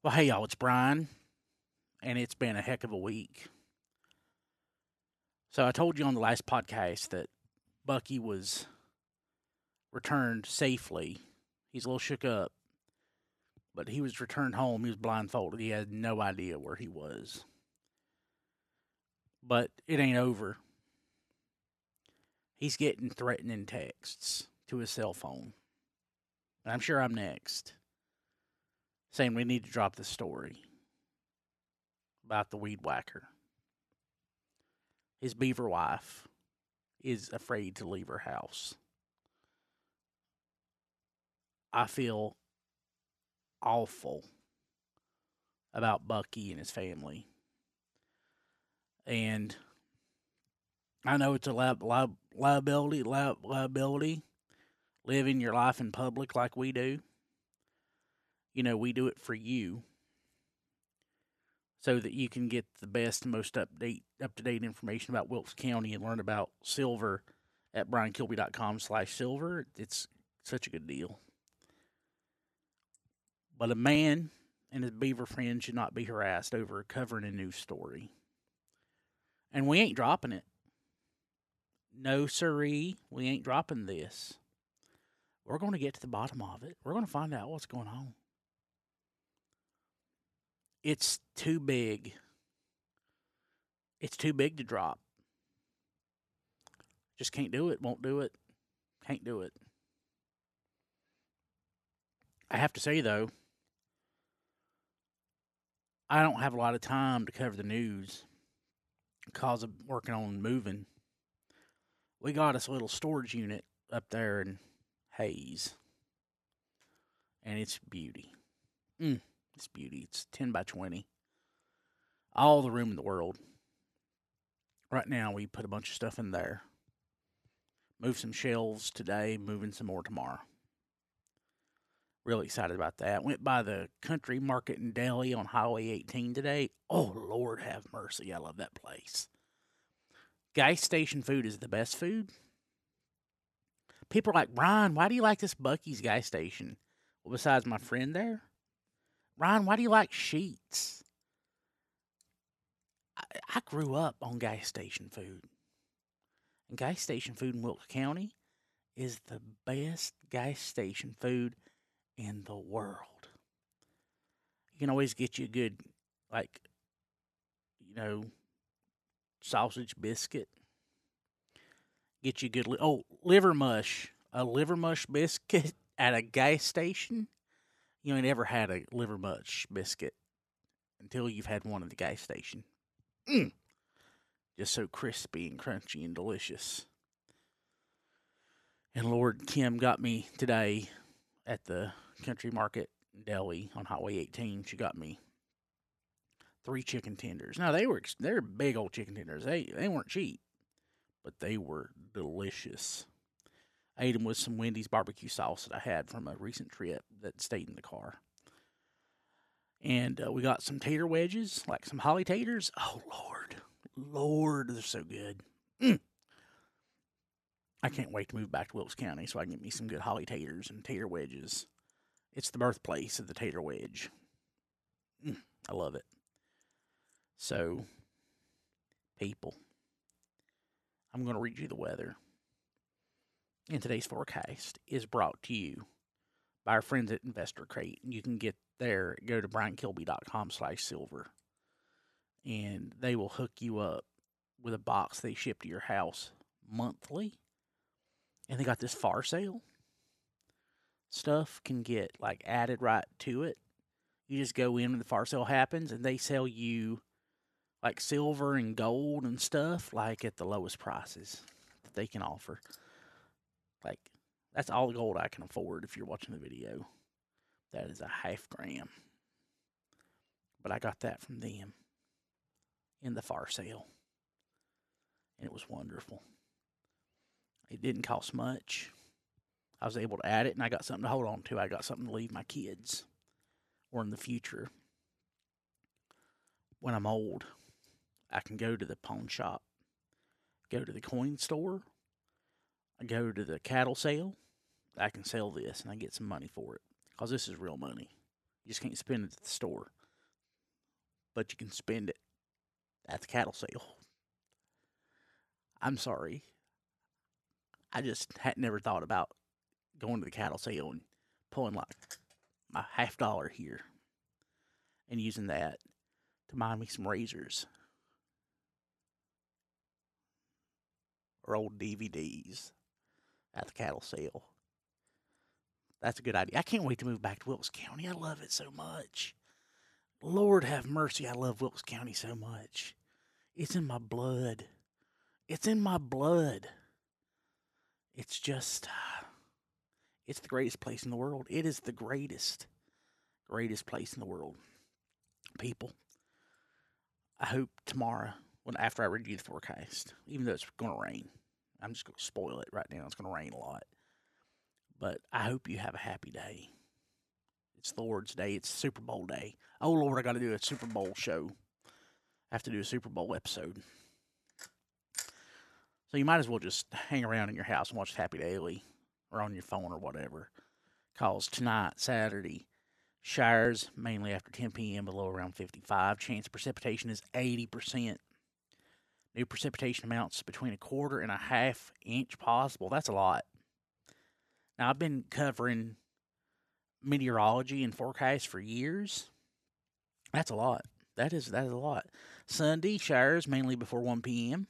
Well, hey, y'all, it's Brian, and it's been a heck of a week. So, I told you on the last podcast that Bucky was returned safely. He's a little shook up, but he was returned home. He was blindfolded. He had no idea where he was. But it ain't over. He's getting threatening texts to his cell phone. And I'm sure I'm next saying we need to drop the story about the weed whacker. His beaver wife is afraid to leave her house. I feel awful about Bucky and his family. And I know it's a li- li- liability, li- liability, living your life in public like we do you know, we do it for you so that you can get the best and most update up to date information about Wilkes County and learn about silver at briankilby.com slash silver. It's such a good deal. But a man and his beaver friend should not be harassed over covering a news story. And we ain't dropping it. No, siree, we ain't dropping this. We're going to get to the bottom of it. We're going to find out what's going on it's too big. It's too big to drop. Just can't do it, won't do it. Can't do it. I have to say though, I don't have a lot of time to cover the news because of working on moving. We got us a little storage unit up there in Hays, and it's beauty. Mm. It's beauty. It's 10 by 20. All the room in the world. Right now, we put a bunch of stuff in there. Move some shelves today, moving some more tomorrow. Really excited about that. Went by the country market in Delhi on Highway 18 today. Oh, Lord have mercy. I love that place. Gas station food is the best food. People are like, Brian, why do you like this Buc-ee's gas station? Well, besides my friend there, Ryan, why do you like Sheetz? I, I grew up on gas station food. And gas station food in Wilkes County is the best gas station food in the world. You can always get you a good, like, you know, sausage biscuit. Get you good, oh, liver mush. A liver mush biscuit at a gas station you ain't ever had a liver mush biscuit until you've had one at the gas station. Mm. Just so crispy and crunchy and delicious. And Lord Kim got me today at the country market in Delhi on Highway 18. She got me three chicken tenders. Now they were they're big old chicken tenders. They they weren't cheap, but they were delicious. Ate them with some Wendy's barbecue sauce that I had from a recent trip that stayed in the car. And uh, we got some tater wedges, like some holly taters. Oh, Lord. Lord, they're so good. Mm. I can't wait to move back to Wilkes County so I can get me some good holly taters and tater wedges. It's the birthplace of the tater wedge. Mm, I love it. So, people, I'm going to read you the weather in today's forecast is brought to you by our friends at Investor Crate. And you can get there, go to briankilby.com slash silver, and they will hook you up with a box they ship to your house monthly. And they got this far sale. Stuff can get like added right to it. You just go in when the far sale happens and they sell you like silver and gold and stuff like at the lowest prices that they can offer. Like, that's all the gold I can afford if you're watching the video. That is a half gram. But I got that from them in the far sale. And it was wonderful. It didn't cost much. I was able to add it and I got something to hold on to. I got something to leave my kids or in the future. When I'm old, I can go to the pawn shop, go to the coin store, I go to the cattle sale, I can sell this and I get some money for it because this is real money. You just can't spend it at the store. But you can spend it at the cattle sale. I'm sorry. I just had never thought about going to the cattle sale and pulling like my half dollar here and using that to buy me some razors or old DVDs at the cattle sale. That's a good idea. I can't wait to move back to Wilkes County. I love it so much. Lord have mercy, I love Wilkes County so much. It's in my blood. It's in my blood. It's just, uh, it's the greatest place in the world. It is the greatest, greatest place in the world. People, I hope tomorrow, when after I read you the forecast, even though it's going to rain, I'm just going to spoil it right now. It's going to rain a lot. But I hope you have a happy day. It's the Lord's Day. It's Super Bowl day. Oh, Lord, I got to do a Super Bowl show. I have to do a Super Bowl episode. So you might as well just hang around in your house and watch Happy Daily or on your phone or whatever. Cause tonight, Saturday, showers mainly after 10 p.m., below around 55. Chance precipitation is 80%. New precipitation amounts between a quarter and a half inch possible. That's a lot. Now, I've been covering meteorology and forecasts for years. That's a lot. That is that is a lot. Sunday showers mainly before 1 p.m.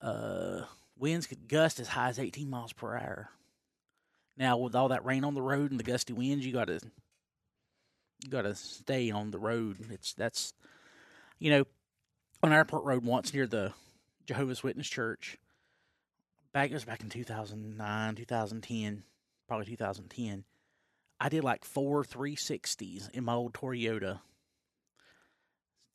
Uh, winds could gust as high as 18 miles per hour. Now, with all that rain on the road and the gusty winds, you got to you got to stay on the road. It's that's you know on Airport Road once near the Jehovah's Witness Church. Back it was back in 2009 2010 probably 2010 i did like four 360s in my old toyota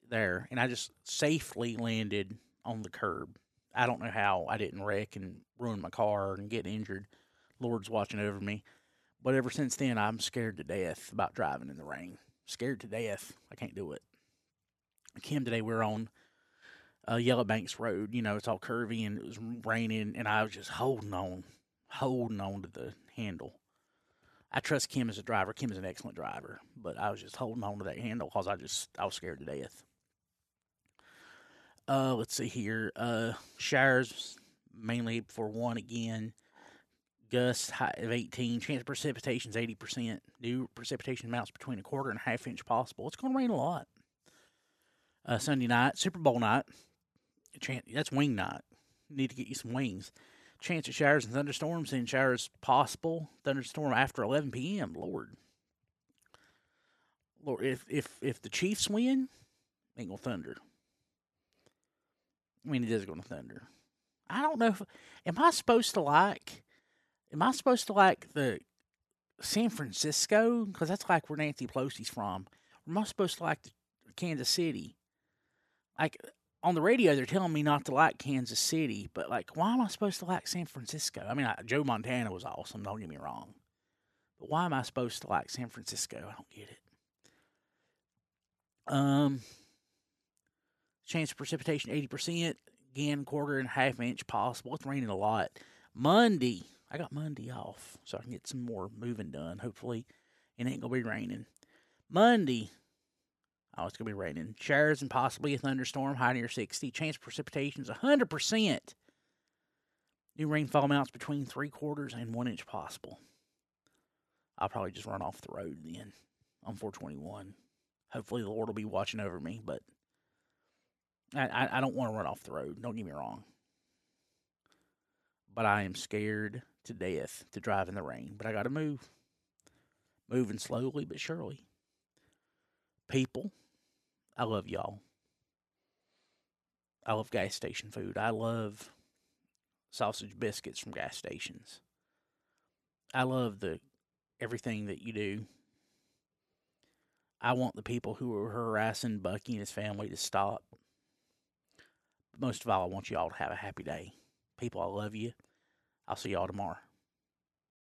there and i just safely landed on the curb. I don't know how i didn't wreck and ruin my car and get injured. Lord's watching over me. But ever since then i'm scared to death about driving in the rain. Scared to death. I can't do it. Kim today we're on uh, Yellow Banks Road. You know, it's all curvy and it was raining, and I was just holding on, holding on to the handle. I trust Kim as a driver. Kim is an excellent driver, but I was just holding on to that handle because I just I was scared to death. Uh, let's see here. Uh, showers mainly for one again. Gusts of 18. Chance of precipitation is 80%. New precipitation amounts between a quarter and a half inch possible. It's going to rain a lot. Uh, Sunday night, Super Bowl night, chance that's wing night. Need to get you some wings. Chance of showers and thunderstorms and showers possible. Thunderstorm after 11 p.m. Lord, Lord, if if if the Chiefs win, ain't gonna thunder. I mean, it is gonna thunder. I don't know. If, am I supposed to like? Am I supposed to like the San Francisco? Because that's like where Nancy Pelosi's from. Or am I supposed to like the Kansas City? Like on the radio they're telling me not to like Kansas City, but like, why am I supposed to like San Francisco? I mean, I, Joe Montana was awesome. Don't get me wrong, but why am I supposed to like San Francisco? I don't get it. Um, chance of precipitation eighty percent. Again, quarter and a half inch possible. It's raining a lot. Monday, I got Monday off, so I can get some more moving done. Hopefully, it ain't gonna be raining. Monday, Oh, it's going to be raining. Showers and possibly a thunderstorm, high near 60. Chance of precipitation is 100%. New rainfall amounts between three quarters and one inch possible. I'll probably just run off the road then on 421. Hopefully, the Lord will be watching over me, but I, I, I don't want to run off the road. Don't get me wrong. But I am scared to death to drive in the rain. But I got to move. Moving slowly but surely. People, I love y'all. I love gas station food. I love sausage biscuits from gas stations. I love the everything that you do. I want the people who are harassing Bucky and his family to stop. But most of all, I want you all to have a happy day. People, I love you. I'll see y'all tomorrow.